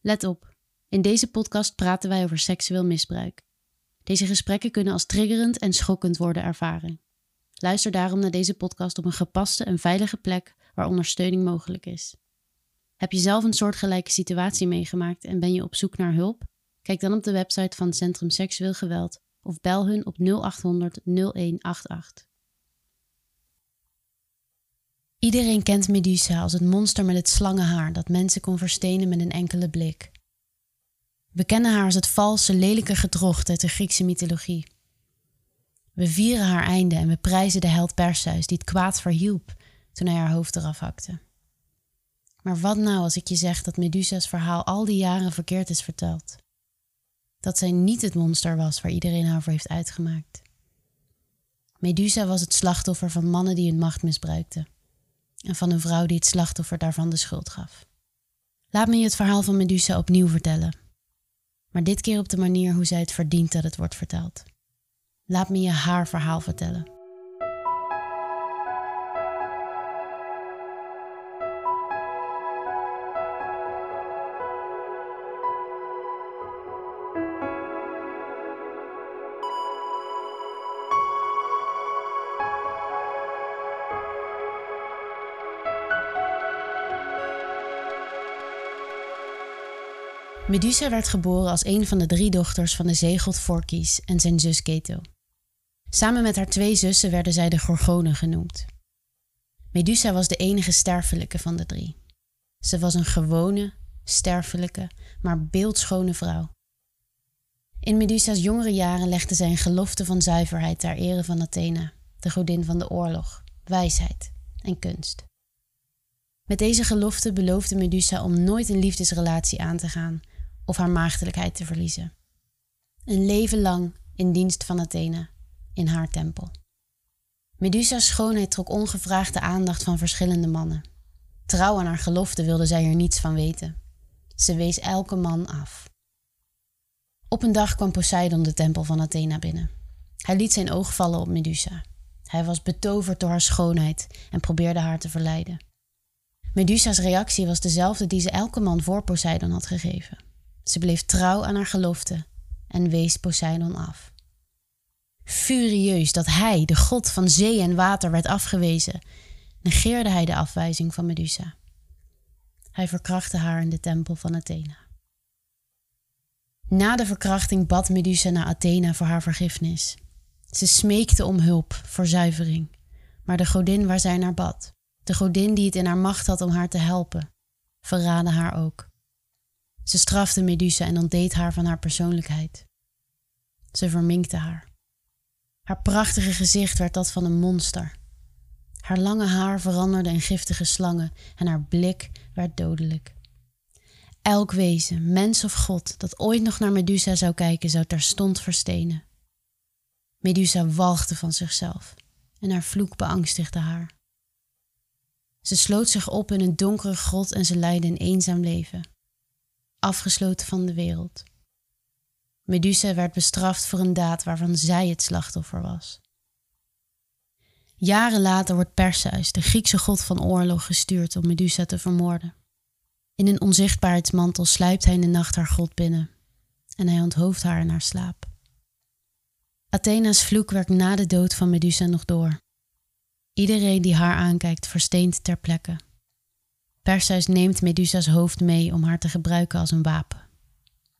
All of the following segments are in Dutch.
Let op, in deze podcast praten wij over seksueel misbruik. Deze gesprekken kunnen als triggerend en schokkend worden ervaren. Luister daarom naar deze podcast op een gepaste en veilige plek waar ondersteuning mogelijk is. Heb je zelf een soortgelijke situatie meegemaakt en ben je op zoek naar hulp? Kijk dan op de website van Centrum Seksueel Geweld of bel hun op 0800 0188. Iedereen kent Medusa als het monster met het slangenhaar dat mensen kon verstenen met een enkele blik. We kennen haar als het valse, lelijke gedrocht uit de Griekse mythologie. We vieren haar einde en we prijzen de held Perseus die het kwaad verhielp toen hij haar hoofd eraf hakte. Maar wat nou als ik je zeg dat Medusa's verhaal al die jaren verkeerd is verteld? Dat zij niet het monster was waar iedereen haar voor heeft uitgemaakt. Medusa was het slachtoffer van mannen die hun macht misbruikten en van een vrouw die het slachtoffer daarvan de schuld gaf. Laat me je het verhaal van Medusa opnieuw vertellen, maar dit keer op de manier hoe zij het verdient dat het wordt verteld. Laat me je haar verhaal vertellen. Medusa werd geboren als een van de drie dochters van de zeegod Phorkys en zijn zus Keto. Samen met haar twee zussen werden zij de Gorgonen genoemd. Medusa was de enige sterfelijke van de drie. Ze was een gewone, sterfelijke, maar beeldschone vrouw. In Medusa's jongere jaren legde zij een gelofte van zuiverheid ter ere van Athena, de godin van de oorlog, wijsheid en kunst. Met deze gelofte beloofde Medusa om nooit een liefdesrelatie aan te gaan of haar maagdelijkheid te verliezen. Een leven lang in dienst van Athene, in haar tempel. Medusa's schoonheid trok ongevraagd de aandacht van verschillende mannen. Trouw aan haar gelofte wilde zij er niets van weten. Ze wees elke man af. Op een dag kwam Poseidon de tempel van Athena binnen. Hij liet zijn oog vallen op Medusa. Hij was betoverd door haar schoonheid en probeerde haar te verleiden. Medusa's reactie was dezelfde die ze elke man voor Poseidon had gegeven. Ze bleef trouw aan haar gelofte en wees Poseidon af. Furieus dat hij, de god van zee en water, werd afgewezen, negeerde hij de afwijzing van Medusa. Hij verkrachtte haar in de tempel van Athena. Na de verkrachting bad Medusa naar Athena voor haar vergiffenis. Ze smeekte om hulp voor zuivering, maar de godin waar zij naar bad, de godin die het in haar macht had om haar te helpen, verraadde haar ook. Ze strafte Medusa en ontdeed haar van haar persoonlijkheid. Ze verminkte haar. Haar prachtige gezicht werd dat van een monster. Haar lange haar veranderde in giftige slangen en haar blik werd dodelijk. Elk wezen, mens of god, dat ooit nog naar Medusa zou kijken, zou terstond verstenen. Medusa walgde van zichzelf en haar vloek beangstigde haar. Ze sloot zich op in een donkere grot en ze leidde een eenzaam leven afgesloten van de wereld. Medusa werd bestraft voor een daad waarvan zij het slachtoffer was. Jaren later wordt Perseus, de Griekse god van oorlog, gestuurd om Medusa te vermoorden. In een onzichtbaarheidsmantel sluipt hij in de nacht haar god binnen en hij onthoofdt haar in haar slaap. Athena's vloek werkt na de dood van Medusa nog door. Iedereen die haar aankijkt versteent ter plekke. Perseus neemt Medusa's hoofd mee om haar te gebruiken als een wapen.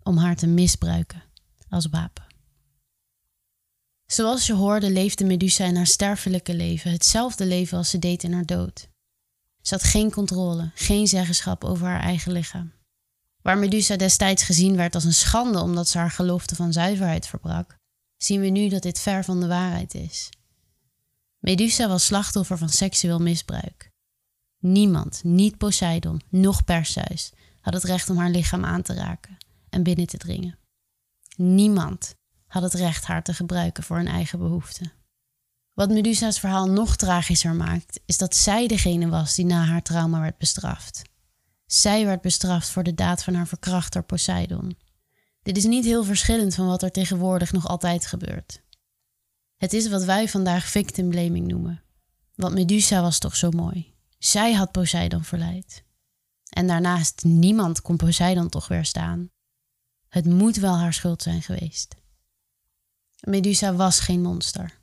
Om haar te misbruiken als wapen. Zoals je hoorde leefde Medusa in haar sterfelijke leven hetzelfde leven als ze deed in haar dood. Ze had geen controle, geen zeggenschap over haar eigen lichaam. Waar Medusa destijds gezien werd als een schande omdat ze haar gelofte van zuiverheid verbrak, zien we nu dat dit ver van de waarheid is. Medusa was slachtoffer van seksueel misbruik. Niemand, niet Poseidon, noch Perseus, had het recht om haar lichaam aan te raken en binnen te dringen. Niemand had het recht haar te gebruiken voor hun eigen behoeften. Wat Medusa's verhaal nog tragischer maakt, is dat zij degene was die na haar trauma werd bestraft. Zij werd bestraft voor de daad van haar verkrachter Poseidon. Dit is niet heel verschillend van wat er tegenwoordig nog altijd gebeurt. Het is wat wij vandaag victim blaming noemen. Want Medusa was toch zo mooi. Zij had Poseidon verleid. En daarnaast, niemand kon Poseidon toch weerstaan. Het moet wel haar schuld zijn geweest. Medusa was geen monster.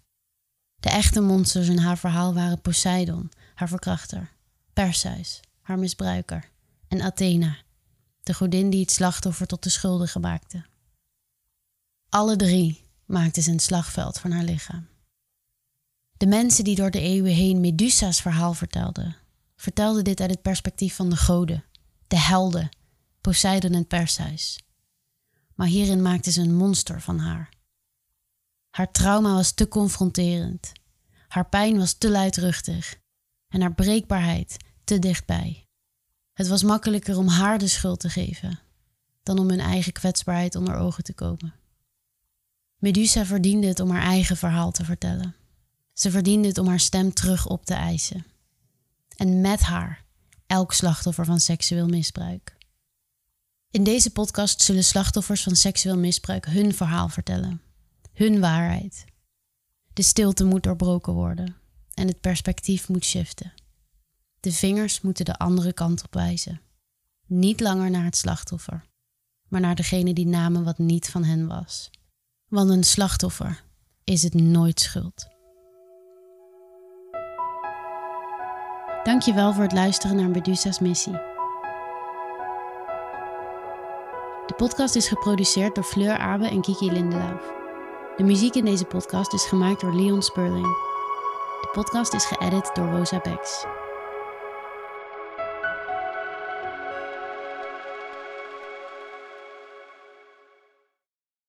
De echte monsters in haar verhaal waren Poseidon, haar verkrachter, Perseus, haar misbruiker, en Athena, de godin die het slachtoffer tot de schuldige maakte. Alle drie maakten ze een slagveld van haar lichaam. De mensen die door de eeuwen heen Medusa's verhaal vertelden, vertelden dit uit het perspectief van de goden, de helden, Poseidon en Perseus. Maar hierin maakten ze een monster van haar. Haar trauma was te confronterend, haar pijn was te luidruchtig en haar breekbaarheid te dichtbij. Het was makkelijker om haar de schuld te geven dan om hun eigen kwetsbaarheid onder ogen te komen. Medusa verdiende het om haar eigen verhaal te vertellen. Ze verdiende het om haar stem terug op te eisen. En met haar elk slachtoffer van seksueel misbruik. In deze podcast zullen slachtoffers van seksueel misbruik hun verhaal vertellen, hun waarheid. De stilte moet doorbroken worden en het perspectief moet shiften. De vingers moeten de andere kant op wijzen. Niet langer naar het slachtoffer, maar naar degene die namen wat niet van hen was. Want een slachtoffer is het nooit schuld. Dankjewel voor het luisteren naar Medusa's missie. De podcast is geproduceerd door Fleur Abe en Kiki Lindelauf. De muziek in deze podcast is gemaakt door Leon Sperling. De podcast is geëdit door Rosa Becks.